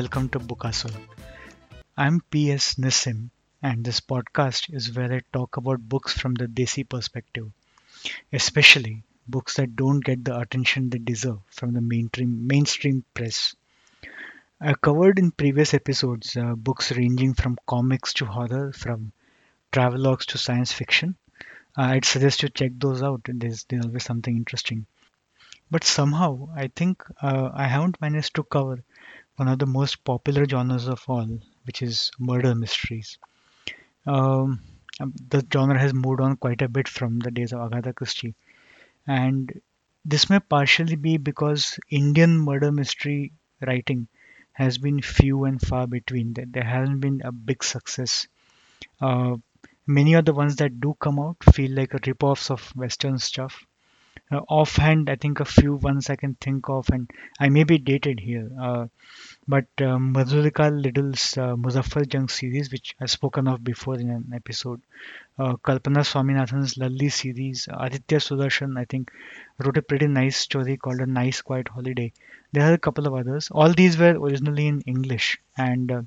welcome to Bookasur. I'm PS Nissim, and this podcast is where I talk about books from the Desi perspective, especially books that don't get the attention they deserve from the mainstream mainstream press. I covered in previous episodes uh, books ranging from comics to horror, from travelogues to science fiction. Uh, I'd suggest you check those out. There's, there's always something interesting. But somehow, I think uh, I haven't managed to cover one of the most popular genres of all, which is murder mysteries. Um, um, the genre has moved on quite a bit from the days of Agatha Christie, and this may partially be because Indian murder mystery writing has been few and far between. There hasn't been a big success. Uh, many of the ones that do come out feel like rip-offs of Western stuff. Uh, offhand, I think a few ones I can think of, and I may be dated here. Uh, but uh, Madhulika Liddle's uh, Muzaffar Jang series, which I've spoken of before in an episode, uh, Kalpana Swaminathan's Lalli series, Aditya Sudarshan, I think, wrote a pretty nice story called A Nice Quiet Holiday. There are a couple of others. All these were originally in English, and uh,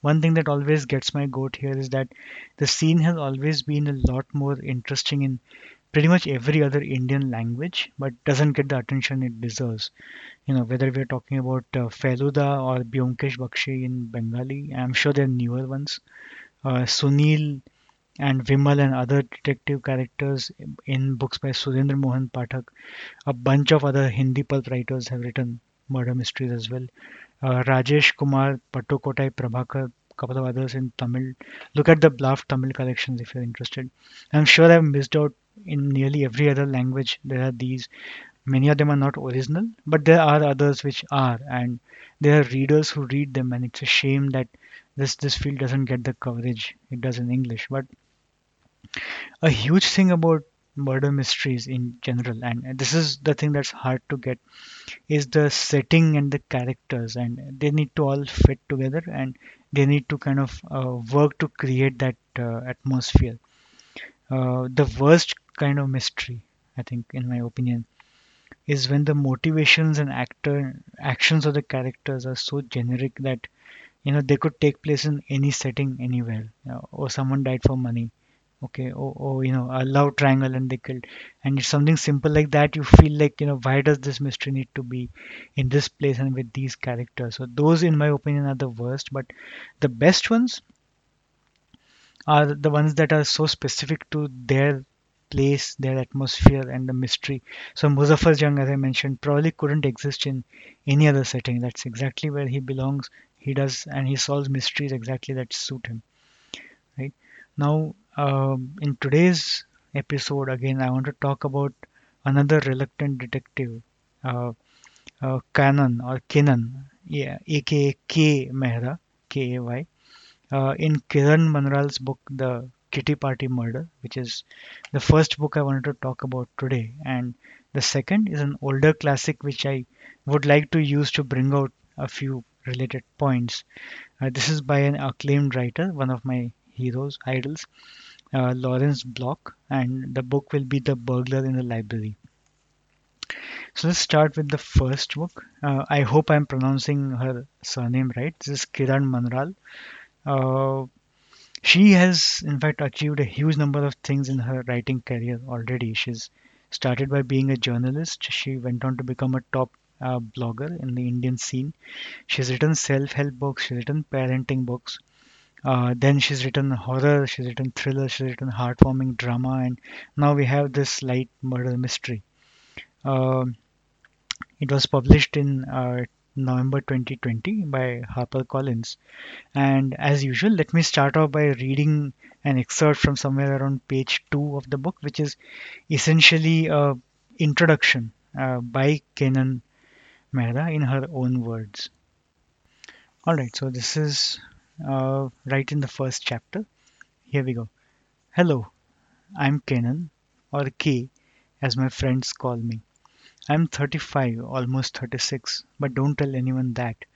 one thing that always gets my goat here is that the scene has always been a lot more interesting in pretty much every other Indian language, but doesn't get the attention it deserves. You know, whether we're talking about uh, Feluda or Byomkesh Bakshi in Bengali, I'm sure there are newer ones. Uh, Sunil and Vimal and other detective characters in books by Surendra Mohan Pathak. A bunch of other Hindi pulp writers have written murder mysteries as well. Uh, Rajesh Kumar, Pattukottai Prabhakar, couple of others in Tamil. Look at the Blaft Tamil collections if you're interested. I'm sure I've missed out in nearly every other language. There are these. Many of them are not original, but there are others which are, and there are readers who read them, and it's a shame that this this field doesn't get the coverage it does in English. But a huge thing about murder mysteries in general, and this is the thing that's hard to get, is the setting and the characters, and they need to all fit together, and they need to kind of uh, work to create that uh, atmosphere. Uh, the worst kind of mystery, I think, in my opinion, is when the motivations and actor actions of the characters are so generic that you know they could take place in any setting anywhere. You know, or someone died for money, okay, or, or you know a love triangle and they killed, and it's something simple like that. You feel like you know why does this mystery need to be in this place and with these characters? So those, in my opinion, are the worst. But the best ones are the ones that are so specific to their place, their atmosphere, and the mystery. So Muzaffar Jang, as I mentioned, probably couldn't exist in any other setting. That's exactly where he belongs. He does, and he solves mysteries exactly that suit him. Right now, um, in today's episode, again, I want to talk about another reluctant detective, uh, uh, Kanan or Kenan, yeah, aka K Mehra, K A Y uh, in Kiran Manral's book, The Kitty Party Murder, which is the first book I wanted to talk about today. And the second is an older classic which I would like to use to bring out a few related points. Uh, this is by an acclaimed writer, one of my heroes, idols, uh, Lawrence Block, and the book will be The Burglar in the Library. So let's start with the first book. Uh, I hope I'm pronouncing her surname right. This is Kiran Manral. Uh, she has, in fact, achieved a huge number of things in her writing career already. She's started by being a journalist. She went on to become a top uh, blogger in the Indian scene. She's written self-help books. She's written parenting books. Uh, then she's written horror. She's written thriller. She's written heartwarming drama, and now we have this light murder mystery. Um it was published in uh, November 2020 by HarperCollins. And as usual, let me start off by reading an excerpt from somewhere around page 2 of the book, which is essentially a introduction uh, by Kenan Mehra in her own words. Alright, so this is uh, right in the first chapter. Here we go. Hello, I'm Kenan, or K as my friends call me. I'm 35, almost 36, but don't tell anyone that.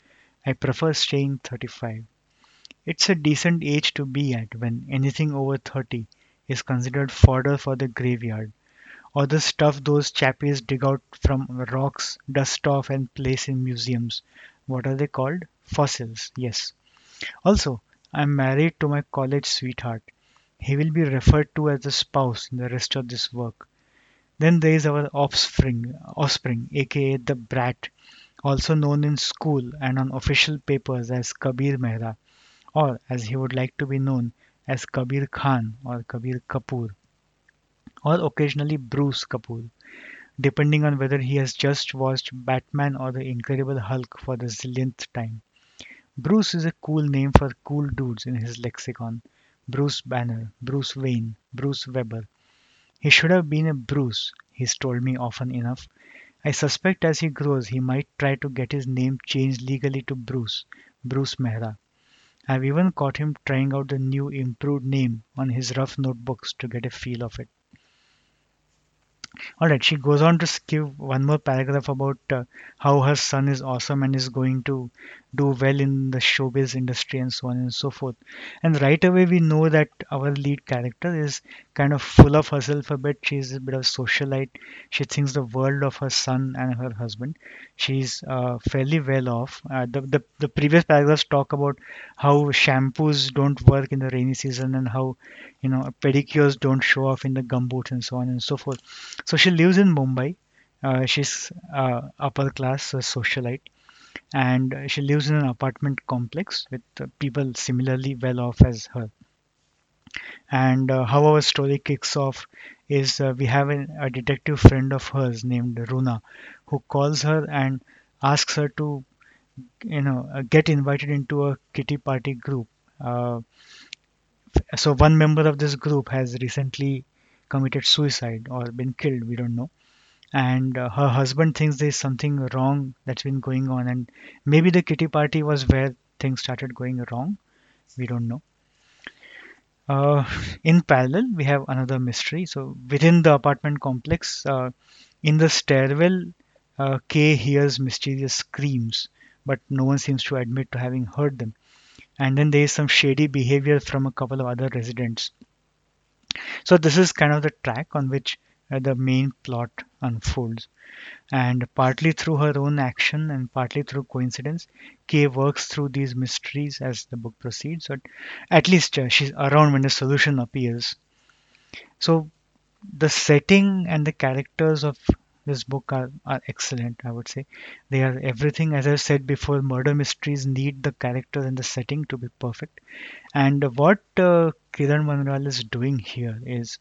I prefer staying 35. It's a decent age to be at when anything over 30 is considered fodder for the graveyard, or the stuff those chappies dig out from rocks, dust off, and place in museums. What are they called? Fossils, yes. Also, I'm married to my college sweetheart. He will be referred to as the spouse in the rest of this work. Then there is our offspring, offspring, aka the brat, also known in school and on official papers as Kabir Mehra, or as he would like to be known as Kabir Khan or Kabir Kapoor, or occasionally Bruce Kapoor, depending on whether he has just watched Batman or The Incredible Hulk for the zillionth time. Bruce is a cool name for cool dudes in his lexicon. Bruce Banner, Bruce Wayne, Bruce Weber. He should have been a Bruce, he's told me often enough. I suspect as he grows he might try to get his name changed legally to Bruce, Bruce Mehra. I've even caught him trying out the new improved name on his rough notebooks to get a feel of it. All right, she goes on to give one more paragraph about uh, how her son is awesome and is going to do well in the showbiz industry and so on and so forth. And right away, we know that our lead character is kind of full of herself a bit. She's a bit of a socialite. She thinks the world of her son and her husband. She's uh, fairly well off. Uh, the, the, the previous paragraphs talk about how shampoos don't work in the rainy season and how you know pedicures don't show off in the gumboots and so on and so forth so she lives in mumbai uh, she's uh, upper class a socialite and she lives in an apartment complex with uh, people similarly well off as her. And uh, how our story kicks off is uh, we have an, a detective friend of hers named runa who calls her and asks her to you know uh, get invited into a kitty party group. Uh, so one member of this group has recently committed suicide or been killed we don't know and uh, her husband thinks there's something wrong that's been going on and maybe the kitty party was where things started going wrong. We don't know. Uh, in parallel we have another mystery. So within the apartment complex uh, in the stairwell uh, kay hears mysterious screams but no one seems to admit to having heard them. And then there is some shady behavior from a couple of other residents. So this is kind of the track on which the main plot unfolds. And partly through her own action and partly through coincidence, Kay works through these mysteries as the book proceeds. But at least uh, she's around when the solution appears. So the setting and the characters of this book are, are excellent i would say. They are everything as i said before murder mysteries need the characters and the setting to be perfect. And what uh, kiran manral is doing here is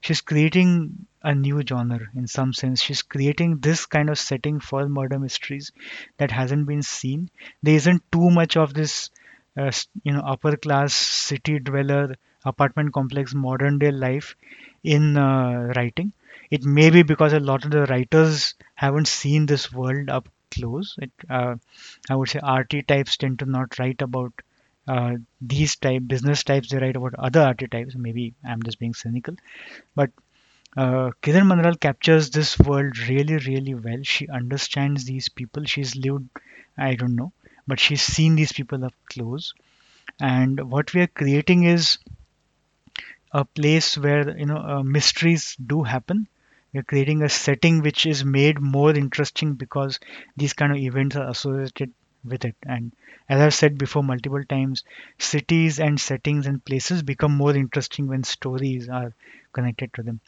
she's creating a new genre in some sense. She's creating this kind of setting for murder mysteries that hasn't been seen. There isn't too much of this uh, you know upper class city dweller apartment complex modern day life in uh, writing it may be because a lot of the writers haven't seen this world up close. It, uh, I would say RT types tend to not write about uh, these type business types. They write about other RT types. Maybe I'm just being cynical, but uh, Kiran Manral captures this world really, really well. She understands these people. She's lived, I don't know, but she's seen these people up close. And what we are creating is a place where you know uh, mysteries do happen you're creating a setting which is made more interesting because these kind of events are associated with it. And as i've said before multiple times cities and settings and places become more interesting when stories are connected to them.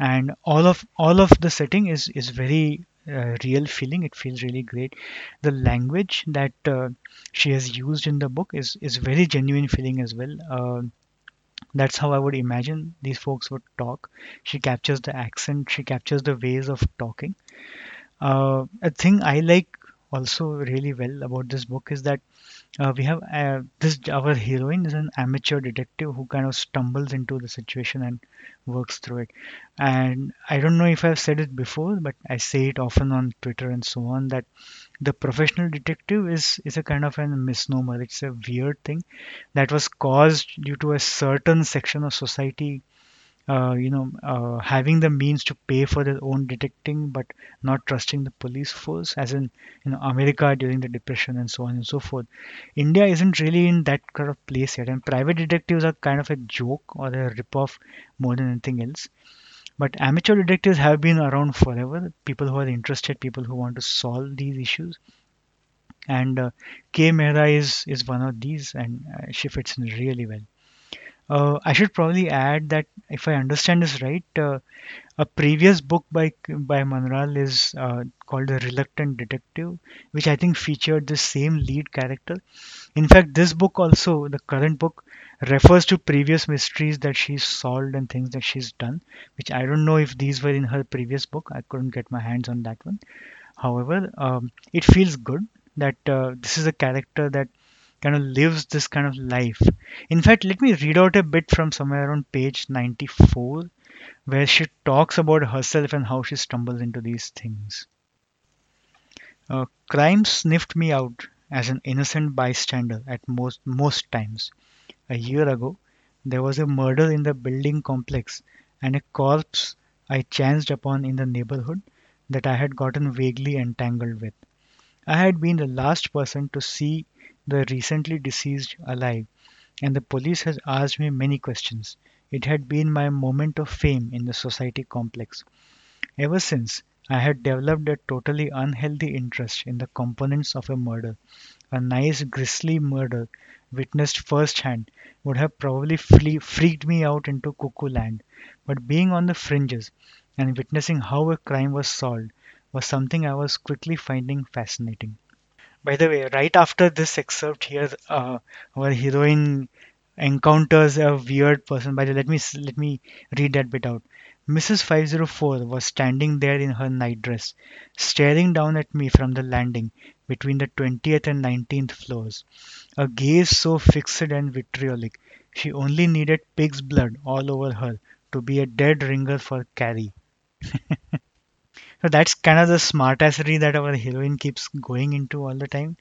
And all of all of the setting is is very uh, real feeling. It feels really great. The language that uh, she has used in the book is is very genuine feeling as well. Uh, that's how I would imagine these folks would talk. She captures the accent, she captures the ways of talking. Uh, a thing I like also really well about this book is that uh, we have uh, this our heroine is an amateur detective who kind of stumbles into the situation and works through it. And i don't know if i've said it before but i say it often on twitter and so on that the professional detective is is a kind of a misnomer. It's a weird thing that was caused due to a certain section of society uh, you know, uh, having the means to pay for their own detecting, but not trusting the police force, as in, you know, America during the Depression and so on and so forth. India isn't really in that kind of place yet, and private detectives are kind of a joke or a ripoff more than anything else. But amateur detectives have been around forever. People who are interested, people who want to solve these issues. and uh, K Mehra is is one of these, and uh, she fits in really well. Uh, I should probably add that if I understand this right, uh, a previous book by by Manral is uh, called The Reluctant Detective, which I think featured the same lead character. In fact, this book also, the current book, refers to previous mysteries that she's solved and things that she's done, which I don't know if these were in her previous book. I couldn't get my hands on that one. However, um, it feels good that uh, this is a character that kind of lives this kind of life. In fact, let me read out a bit from somewhere on page 94 where she talks about herself and how she stumbles into these things. Uh, crime sniffed me out as an innocent bystander at most most times. A year ago, there was a murder in the building complex and a corpse I chanced upon in the neighborhood that I had gotten vaguely entangled with. I had been the last person to see the recently deceased alive, and the police had asked me many questions. It had been my moment of fame in the society complex. Ever since, I had developed a totally unhealthy interest in the components of a murder. A nice grisly murder, witnessed firsthand, would have probably freaked me out into cuckoo land. But being on the fringes and witnessing how a crime was solved was something I was quickly finding fascinating. By the way, right after this excerpt here, uh, our heroine encounters a weird person. By the way, let me let me read that bit out. Mrs. 504 was standing there in her nightdress, staring down at me from the landing between the 20th and 19th floors. A gaze so fixed and vitriolic, she only needed pig's blood all over her to be a dead ringer for Carrie. So that's kind of the smartassery that our heroine keeps going into all the time.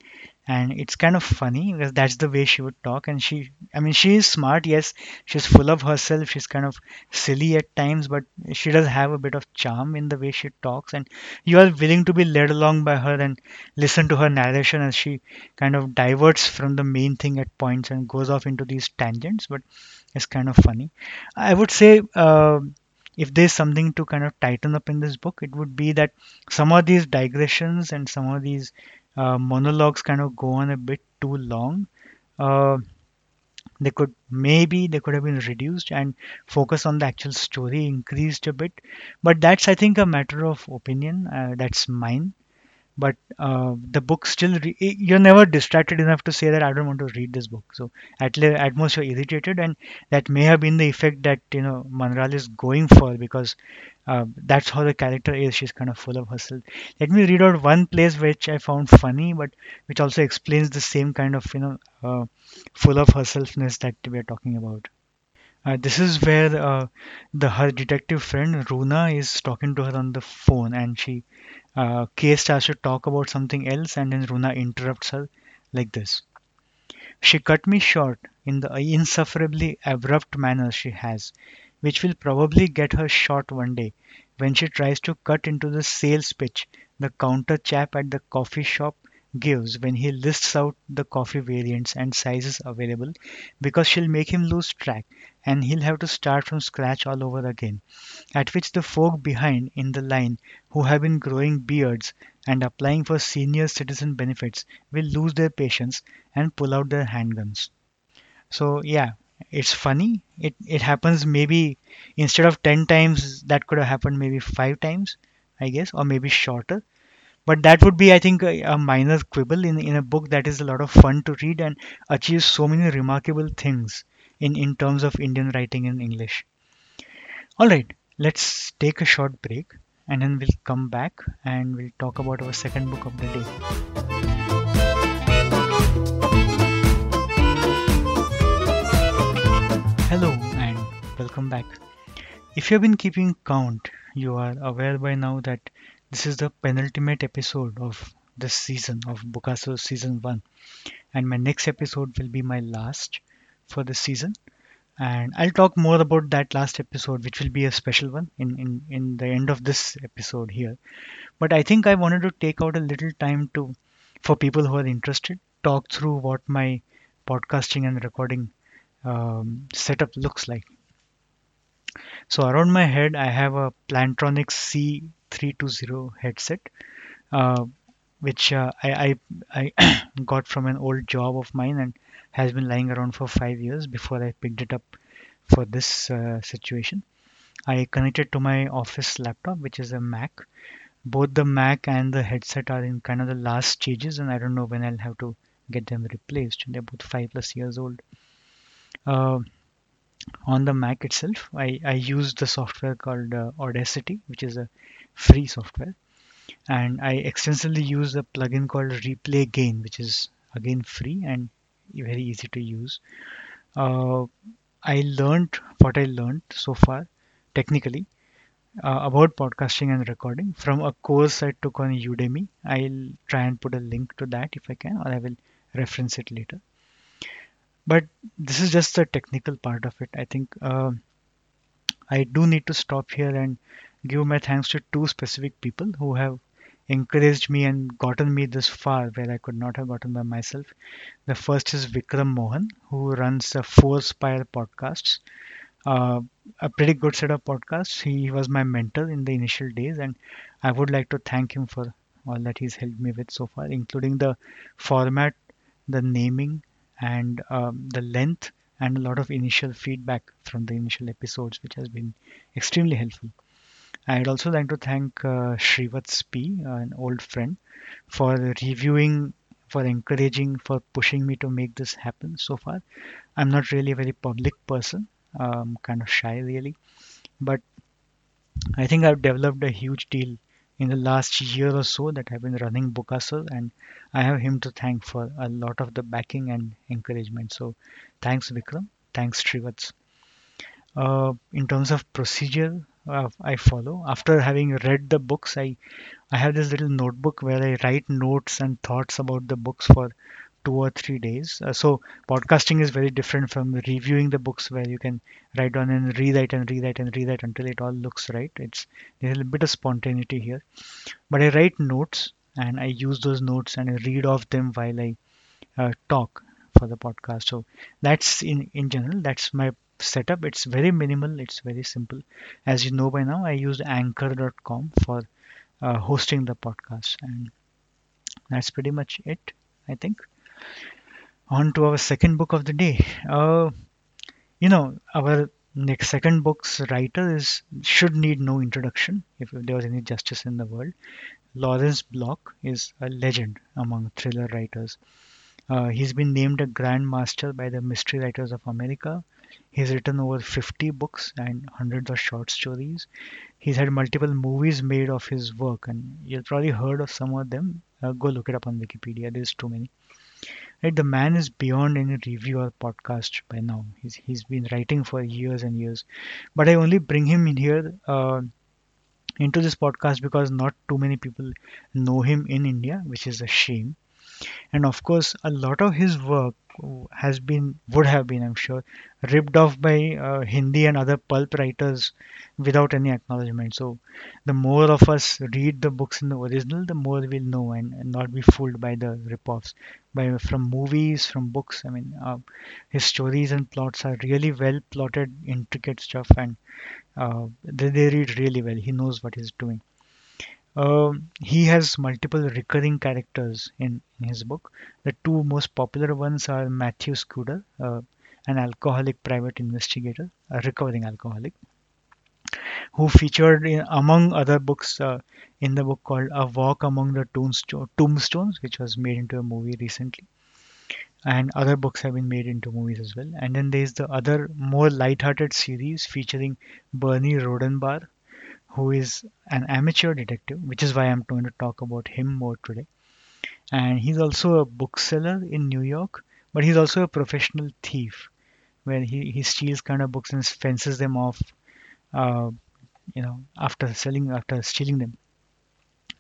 and it's kind of funny because that's the way she would talk. And she i mean she is smart yes. She's full of herself. She's kind of silly at times but she does have a bit of charm in the way she talks. And you are willing to be led along by her and listen to her narration as she kind of diverts from the main thing at points and goes off into these tangents. But it's kind of funny. I would say uh, if there's something to kind of tighten up in this book it would be that some of these digressions and some of these uh, monologues kind of go on a bit too long. Uh, they could maybe they could have been reduced and focus on the actual story increased a bit, but that's I think a matter of opinion. Uh, that's mine but uh, the book still re- you're never distracted enough to say that i don't want to read this book. So at, le- at most you're irritated and that may have been the effect that you know manral is going for because uh, that's how the character is. She's kind of full of herself. Let me read out one place which i found funny but which also explains the same kind of you know uh, full of herselfness that we're talking about. Uh, this is where uh, the her detective friend Runa is talking to her on the phone, and she uh, starts to talk about something else, and then Runa interrupts her like this. She cut me short in the insufferably abrupt manner she has, which will probably get her shot one day when she tries to cut into the sales pitch the counter chap at the coffee shop gives when he lists out the coffee variants and sizes available because she'll make him lose track and he'll have to start from scratch all over again at which the folk behind in the line who have been growing beards and applying for senior citizen benefits will lose their patience and pull out their handguns. So yeah, it's funny. It it happens maybe instead of 10 times that could have happened maybe 5 times, I guess, or maybe shorter. But that would be I think a, a minor quibble in in a book that is a lot of fun to read and achieves so many remarkable things in in terms of Indian writing in English. All right, let's take a short break and then we'll come back and we'll talk about our second book of the day. Hello and welcome back. If you've been keeping count, you are aware by now that this is the penultimate episode of this season of Bookasur season 1 and my next episode will be my last for this season. And I'll talk more about that last episode which will be a special one in, in, in the end of this episode here. But I think I wanted to take out a little time to for people who are interested talk through what my podcasting and recording um, setup looks like. So around my head I have a Plantronics C320 headset uh, which uh, I, I I got from an old job of mine and has been lying around for five years before I picked it up for this uh, situation. I connected to my office laptop, which is a Mac. Both the Mac and the headset are in kind of the last stages, and I don't know when I'll have to get them replaced. They're both five plus years old. Uh, on the Mac itself, I, I use the software called uh, Audacity, which is a free software, and I extensively use a plugin called Replay Gain, which is again free and very easy to use. Uh, I learned what I learned so far technically uh, about podcasting and recording from a course I took on Udemy. I'll try and put a link to that if I can, or I will reference it later. But this is just the technical part of it. I think uh, I do need to stop here and give my thanks to two specific people who have encouraged me and gotten me this far where I could not have gotten by myself. The first is Vikram Mohan, who runs the Four Spire podcasts. Uh, a pretty good set of podcasts. He was my mentor in the initial days, and I would like to thank him for all that he's helped me with so far, including the format, the naming, and um, the length, and a lot of initial feedback from the initial episodes, which has been extremely helpful. I'd also like to thank uh, Shrivats P, an old friend, for reviewing, for encouraging, for pushing me to make this happen so far. I'm not really a very public person, um, kind of shy really, but I think I've developed a huge deal in the last year or so that I've been running Bookasur, and I have him to thank for a lot of the backing and encouragement. So thanks, Vikram. Thanks, Shrivats. Uh, in terms of procedure, uh, I follow. After having read the books, I I have this little notebook where I write notes and thoughts about the books for two or three days. Uh, so podcasting is very different from reviewing the books where you can write down and rewrite and rewrite and rewrite until it all looks right. It's a little bit of spontaneity here, but I write notes and I use those notes and I read off them while I uh, talk for the podcast. So that's in in general that's my setup. It's very minimal. It's very simple. As you know by now, I use Anchor.com for uh, hosting the podcast, and that's pretty much it. I think on to our second book of the day. Uh, you know, our next second book's writer is should need no introduction if there was any justice in the world. Lawrence Block is a legend among thriller writers. Uh, he's been named a Grand Master by the Mystery Writers of America. He's written over 50 books and hundreds of short stories. He's had multiple movies made of his work, and you've probably heard of some of them. Uh, go look it up on Wikipedia. There's too many. Right, the man is beyond any review or podcast by now. He's he's been writing for years and years, but I only bring him in here uh, into this podcast because not too many people know him in India, which is a shame. And of course, a lot of his work has been would have been, I'm sure, ripped off by uh, Hindi and other pulp writers without any acknowledgement. So, the more of us read the books in the original, the more we'll know and, and not be fooled by the rip-offs. By from movies, from books. I mean, uh, his stories and plots are really well plotted, intricate stuff, and uh, they, they read really well. He knows what he's doing. Um, he has multiple recurring characters in, in his book. The two most popular ones are Matthew Scudder, uh, an alcoholic private investigator, a recovering alcoholic, who featured in, among other books uh, in the book called A Walk Among the Tombsto- Tombstones, which was made into a movie recently. And other books have been made into movies as well. And then there's the other more light-hearted series featuring Bernie Rhodenbarr, who is an amateur detective, which is why I'm going to talk about him more today. And he's also a bookseller in New York, but he's also a professional thief, where he, he steals kind of books and fences them off, uh, you know, after selling, after stealing them.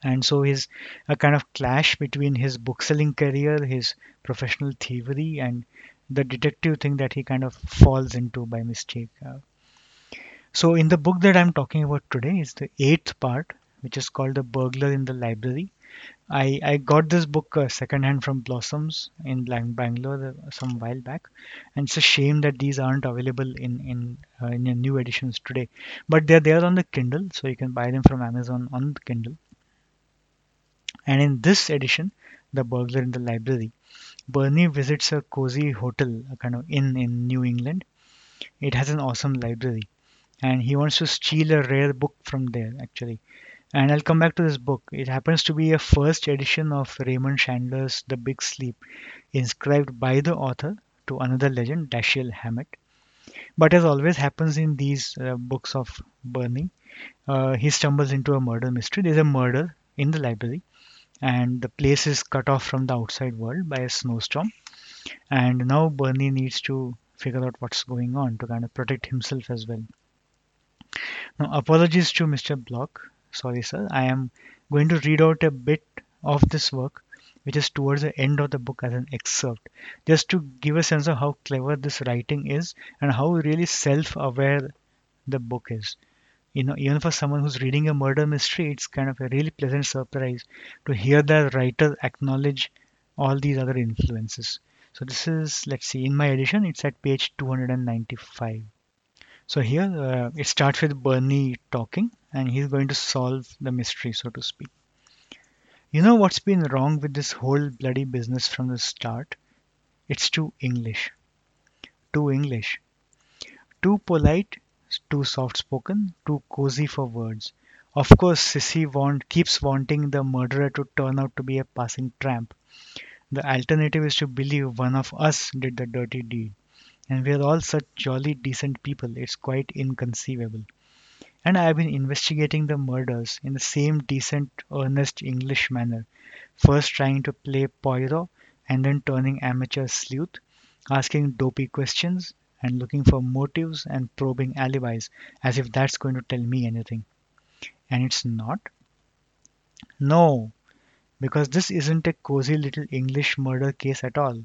And so he's a kind of clash between his bookselling career, his professional thievery, and the detective thing that he kind of falls into by mistake. Uh, so in the book that I'm talking about today is the eighth part, which is called The Burglar in the Library. I, I got this book uh, secondhand from Blossoms in Bangalore uh, some while back, and it's a shame that these aren't available in in uh, in new editions today. But they're there on the Kindle, so you can buy them from Amazon on the Kindle. And in this edition, The Burglar in the Library, Bernie visits a cozy hotel, a kind of inn in New England. It has an awesome library, and he wants to steal a rare book from there, actually. And I'll come back to this book. It happens to be a first edition of Raymond Chandler's The Big Sleep, inscribed by the author to another legend, Dashiell Hammett. But as always happens in these uh, books of Bernie, uh, he stumbles into a murder mystery. There's a murder in the library, and the place is cut off from the outside world by a snowstorm. And now Bernie needs to figure out what's going on to kind of protect himself as well. Now, apologies to Mr. Block. Sorry, sir. I am going to read out a bit of this work, which is towards the end of the book as an excerpt, just to give a sense of how clever this writing is and how really self aware the book is. You know, even for someone who's reading a murder mystery, it's kind of a really pleasant surprise to hear the writer acknowledge all these other influences. So this is, let's see, in my edition, it's at page 295. So here uh, it starts with Bernie talking and he's going to solve the mystery, so to speak. You know what's been wrong with this whole bloody business from the start? It's too English. Too English. Too polite, too soft spoken, too cozy for words. Of course, Sissy want, keeps wanting the murderer to turn out to be a passing tramp. The alternative is to believe one of us did the dirty deed. And we're all such jolly decent people, it's quite inconceivable. And I have been investigating the murders in the same decent, earnest English manner, first trying to play Poirot and then turning amateur sleuth, asking dopey questions and looking for motives and probing alibis as if that's going to tell me anything. And it's not? No, because this isn't a cozy little English murder case at all.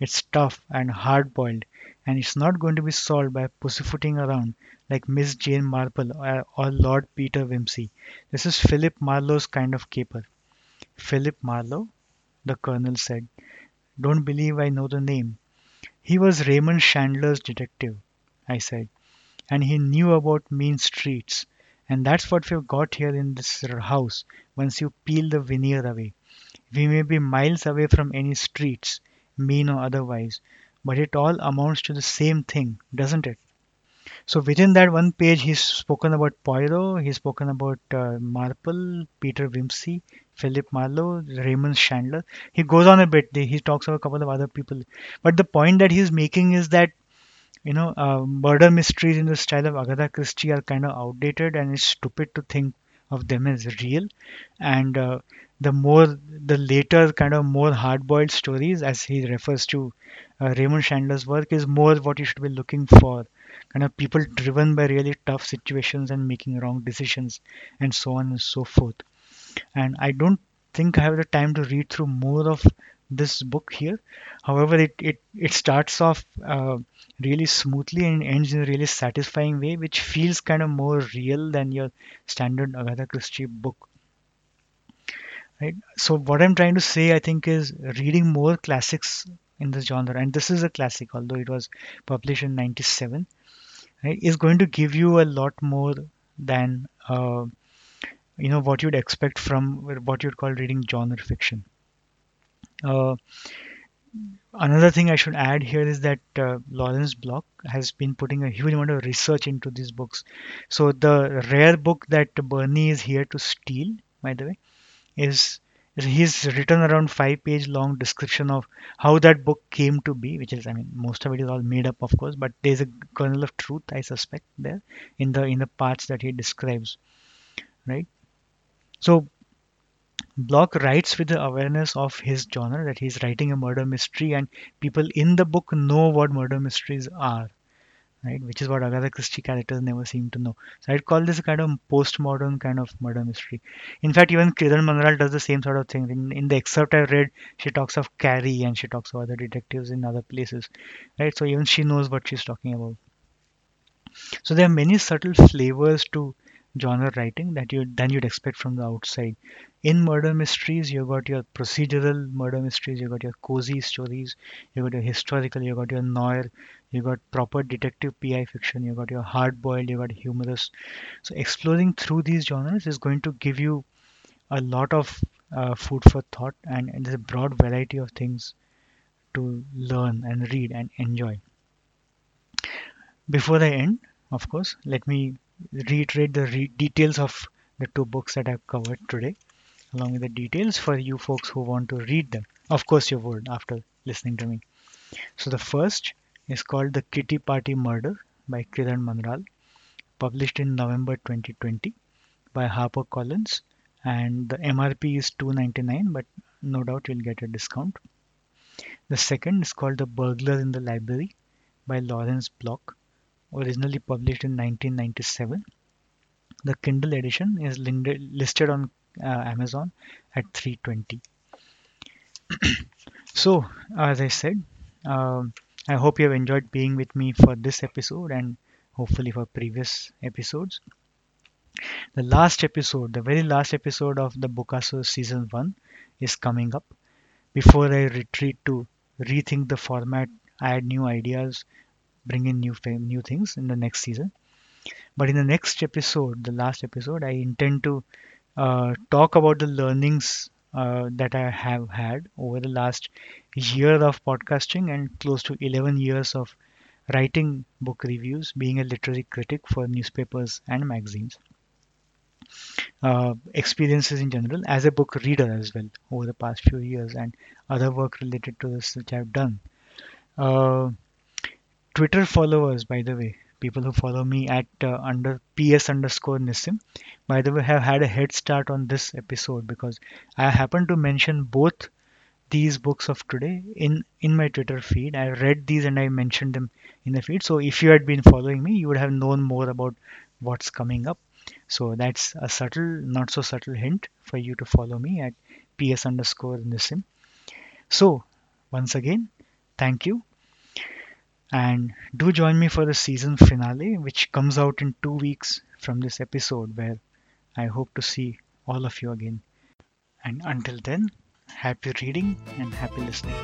It's tough and hard boiled, and it's not going to be solved by pussyfooting around like Miss Jane Marple or, or Lord Peter Wimsey. This is Philip Marlowe's kind of caper. Philip Marlowe? The colonel said. Don't believe I know the name. He was Raymond Chandler's detective, I said, and he knew about mean streets. And that's what we've got here in this house once you peel the veneer away. We may be miles away from any streets, mean or otherwise, but it all amounts to the same thing, doesn't it? So within that one page, he's spoken about Poirot, he's spoken about uh, Marple, Peter Wimsey, Philip Marlowe, Raymond Chandler. He goes on a bit. He talks about a couple of other people, but the point that he's making is that you know uh, murder mysteries in the style of Agatha Christie are kind of outdated, and it's stupid to think of them as real. And uh, the more the later kind of more hard-boiled stories, as he refers to uh, Raymond Chandler's work, is more what you should be looking for. Kind of people driven by really tough situations and making wrong decisions and so on and so forth. And i don't think i have the time to read through more of this book here. However it it, it starts off uh, really smoothly and ends in a really satisfying way which feels kind of more real than your standard agatha christie book right so what i'm trying to say i think is reading more classics in this genre and this is a classic although it was published in 97 right, is going to give you a lot more than uh, you know what you'd expect from what you'd call reading genre fiction. Uh, another thing I should add here is that uh, Lawrence Block has been putting a huge amount of research into these books. So the rare book that Bernie is here to steal, by the way, is he's written around five page long description of how that book came to be which is i mean most of it is all made up of course but there's a kernel of truth i suspect there in the in the parts that he describes right? So block writes with the awareness of his genre that he's writing a murder mystery and people in the book know what murder mysteries are right? Which is what Agatha Christie characters never seem to know. So I'd call this a kind of postmodern kind of murder mystery. In fact, even Kiran Manral does the same sort of thing. In, in the excerpt I read, she talks of Carrie and she talks of other detectives in other places, right? So even she knows what she's talking about. So there are many subtle flavors to genre writing that you than you'd expect from the outside. In murder mysteries, you've got your procedural murder mysteries, you've got your cozy stories, you've got your historical, you've got your noir, you got proper detective PI fiction, you got your hard boiled, you got humorous. So exploring through these genres is going to give you a lot of uh, food for thought, and, and there's a broad variety of things to learn and read and enjoy. Before I end, of course, let me reiterate the re- details of the two books that I've covered today, along with the details for you folks who want to read them. Of course, you would after listening to me. So, the first is called The Kitty Party Murder by Kiran Manral, published in November 2020 by HarperCollins, and the MRP is 2.99, but no doubt you'll get a discount. The second is called The Burglar in the Library by Lawrence Block, originally published in 1997. The Kindle edition is listed on uh, Amazon at 320. so, as I said, um, I hope you have enjoyed being with me for this episode and hopefully for previous episodes. The last episode, the very last episode of the Bookasur season 1 is coming up. Before I retreat to rethink the format, add new ideas, bring in new new things in the next season. But in the next episode, the last episode, I intend to uh, talk about the learnings uh, that I have had over the last year of podcasting and close to 11 years of writing book reviews, being a literary critic for newspapers and magazines. Uh, experiences in general as a book reader as well over the past few years and other work related to this which I've done. Uh, Twitter followers, by the way, people who follow me at uh, under ps underscore Nissim, by the way, have had a head start on this episode because I happen to mention both these books of today in in my Twitter feed. I read these and I mentioned them in the feed. So if you had been following me, you would have known more about what's coming up. So that's a subtle, not so subtle hint for you to follow me at ps underscore Nissim. So once again, thank you and do join me for the season finale, which comes out in two weeks from this episode, where I hope to see all of you again. And until then, happy reading and happy listening.